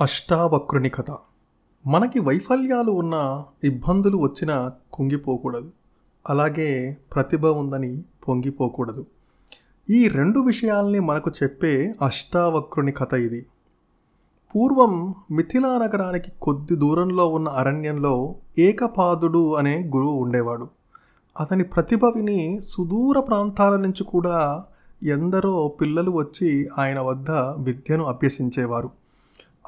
అష్టావక్రుని కథ మనకి వైఫల్యాలు ఉన్న ఇబ్బందులు వచ్చినా కుంగిపోకూడదు. అలాగే ప్రతిభ ఉందని పొంగిపోకూడదు. ఈ రెండు విషయాల్ని మనకు చెప్పే అష్టావక్రుని కథ ఇది. పూర్వం మిథిలా నగరానికి కొద్ది దూరంలో ఉన్న అరణ్యంలో ఏకపాదుడు అనే గురువు ఉండేవాడు. అతని ప్రతిభ విని సుదూర ప్రాంతాల నుంచి కూడా ఎందరో పిల్లలు వచ్చి ఆయన వద్ద విద్యను అభ్యసించేవారు.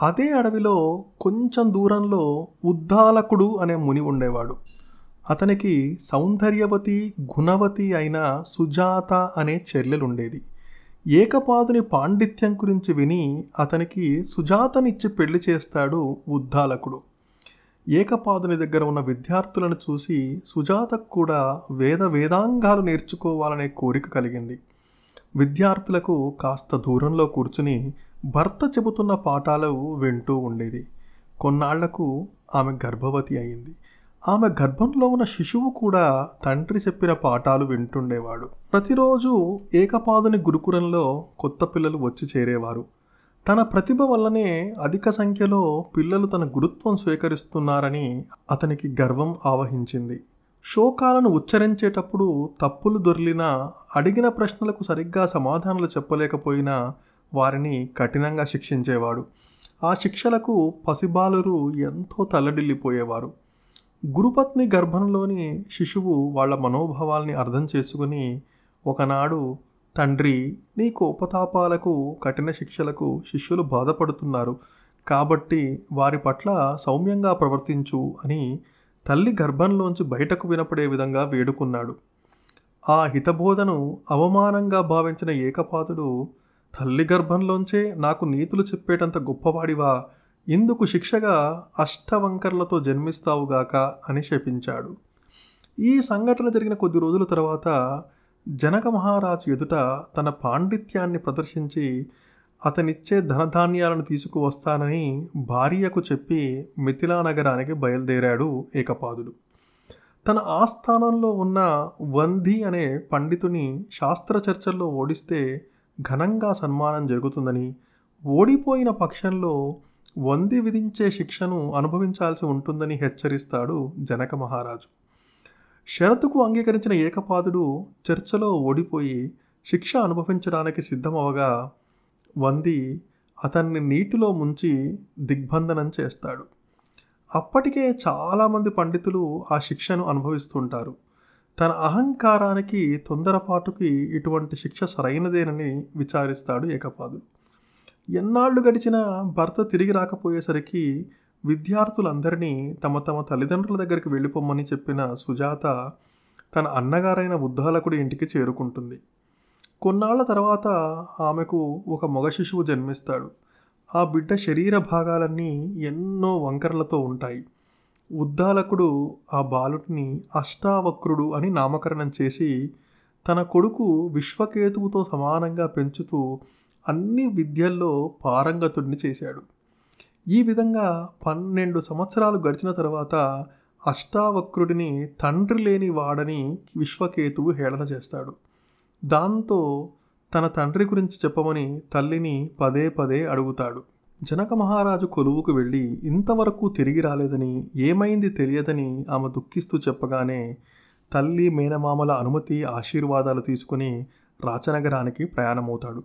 అదే అడవిలో కొంచెం దూరంలో ఉద్దాలకుడు అనే ముని ఉండేవాడు. అతనికి సౌందర్యవతి గుణవతి అయిన సుజాత అనే చెల్లెలుండేది. ఏకపాదుని పాండిత్యం గురించి విని అతనికి సుజాతనిచ్చి పెళ్ళి చేస్తాడు ఉద్దాలకుడు. ఏకపాదుని దగ్గర ఉన్న విద్యార్థులను చూసి సుజాతకు కూడా వేద వేదాంగాలు నేర్చుకోవాలనే కోరిక కలిగింది. విద్యార్థులకు కాస్త దూరంలో కూర్చుని భర్త చెబుతున్న పాఠాలు వింటూ ఉండేది. కొన్నాళ్ళకు ఆమె గర్భవతి అయింది. ఆమె గర్భంలో ఉన్న శిశువు కూడా తండ్రి చెప్పిన పాఠాలు వింటుండేవాడు. ప్రతిరోజు ఏకపాదుని గురుకులంలో కొత్త పిల్లలు వచ్చి చేరేవారు. తన ప్రతిభ వల్లనే అధిక సంఖ్యలో పిల్లలు తన గురుత్వం స్వీకరిస్తున్నారని అతనికి గర్వం ఆవహించింది. శోకాలను ఉచ్చరించేటప్పుడు తప్పులు దొర్లినా అడిగిన ప్రశ్నలకు సరిగ్గా సమాధానాలు చెప్పలేకపోయినా వారిని కఠినంగా శిక్షించేవాడు. ఆ శిక్షలకు పసిబాలురు ఎంతో తల్లడిల్లిపోయేవారు. గురుపత్ని గర్భంలోని శిశువు వాళ్ళ మనోభావాల్ని అర్థం చేసుకుని ఒకనాడు తండ్రి నీ కోపతాపాలకు కఠిన శిక్షలకు శిష్యులు బాధపడుతున్నారు. కాబట్టి వారి పట్ల సౌమ్యంగా ప్రవర్తించు అని తల్లి గర్భంలోంచి బయటకు వినపడే విధంగా వేడుకున్నాడు. ఆ హితబోధను అవమానంగా భావించిన ఏకపాతుడు తల్లి గర్భంలోంచే నాకు నీతులు చెప్పేటంత గొప్పవాడివా? ఇందుకు శిక్షగా అష్టవంకర్లతో జన్మిస్తావుగాక అని శపించాడు. ఈ సంఘటన జరిగిన కొద్ది రోజుల తర్వాత జనక మహారాజు ఎదుట తన పాండిత్యాన్ని ప్రదర్శించి అతనిచ్చే ధనధాన్యాలను తీసుకువస్తానని భార్యకు చెప్పి మిథిలా నగరానికి బయలుదేరాడు ఏకపాదుడు. తన ఆస్థానంలో ఉన్న వంధి అనే పండితుని శాస్త్ర చర్చల్లో ఓడిస్తే ఘనంగా సన్మానం జరుగుతుందని ఓడిపోయిన పక్షంలో వంది విధించే శిక్షను అనుభవించాల్సి ఉంటుందని హెచ్చరిస్తాడు జనక మహారాజు. షరతుకు అంగీకరించిన ఏకపాదుడు చర్చలో ఓడిపోయి శిక్ష అనుభవించడానికి సిద్ధమవగా వంది అతన్ని నీటిలో ముంచి దిగ్బంధనం చేస్తాడు. అప్పటికే చాలామంది పండితులు ఆ శిక్షను అనుభవిస్తుంటారు. తన అహంకారానికి తొందరపాటుకి ఇటువంటి శిక్ష సరైనదేనని విచారిస్తాడు ఏకపాదుడు. ఎన్నాళ్ళు గడిచిన భర్త తిరిగి రాకపోయేసరికి విద్యార్థులందరినీ తమ తమ తల్లిదండ్రుల దగ్గరికి వెళ్ళిపోమ్మని చెప్పిన సుజాత తన అన్నగారైన ఉద్దాలకుడి ఇంటికి చేరుకుంటుంది. కొన్నాళ్ళ తర్వాత ఆమెకు ఒక మగ శిశువు జన్మిస్తాడు. ఆ బిడ్డ శరీర భాగాలన్నీ ఎన్నో వంకరలతో ఉంటాయి. ఉద్దాలకుడు ఆ బాలుడిని అష్టావక్రుడు అని నామకరణం చేసి తన కొడుకు విశ్వకేతువుతో సమానంగా పెంచుతూ అన్ని విద్యల్లో పారంగతుడిని చేశాడు. ఈ విధంగా పన్నెండు సంవత్సరాలు గడిచిన తర్వాత అష్టావక్రుడిని తండ్రి లేని వాడని విశ్వకేతువు హేళన చేస్తాడు. దాంతో తన తండ్రి గురించి చెప్పమని తల్లిని పదే పదే అడుగుతాడు. జనక మహారాజు కొలువుకు వెళ్ళి ఇంతవరకు తిరిగి రాలేదని ఏమైంది తెలియదని ఆమె దుఃఖిస్తూ చెప్పగానే తల్లి మేనమామల అనుమతి ఆశీర్వాదాలు తీసుకుని రాచనగరానికి ప్రయాణమవుతాడు.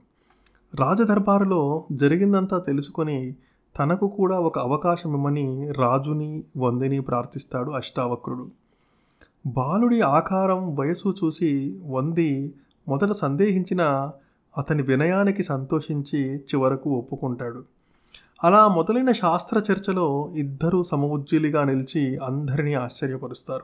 రాజదర్బారులో జరిగిందంతా తెలుసుకొని తనకు కూడా ఒక అవకాశం ఇమ్మని రాజుని వందిని ప్రార్థిస్తాడు అష్టావక్రుడు. బాలుడి ఆకారం వయసు చూసి వంది మొదట సందేహించిన అతని వినయానికి సంతోషించి చివరకు ఒప్పుకుంటాడు. అలా మొదలైన శాస్త్ర చర్చలో ఇద్దరూ సమవుజ్జీలిగా నిలిచి అందరినీ ఆశ్చర్యపరుస్తారు.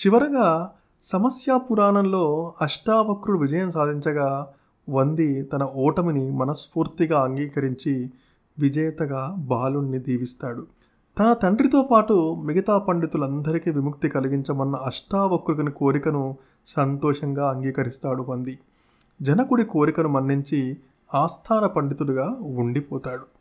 చివరగా సమస్య పురాణంలో అష్టావక్రుడు విజయం సాధించగా వంది తన ఓటమిని మనస్ఫూర్తిగా అంగీకరించి విజేతగా బాలుణ్ణి దీవిస్తాడు. తన తండ్రితో పాటు మిగతా పండితులందరికీ విముక్తి కలిగించమన్న అష్టావక్రుని కోరికను సంతోషంగా అంగీకరిస్తాడు వంది. జనకుడి కోరికను మన్నించి ఆస్థాన పండితుడిగా ఉండిపోతాడు.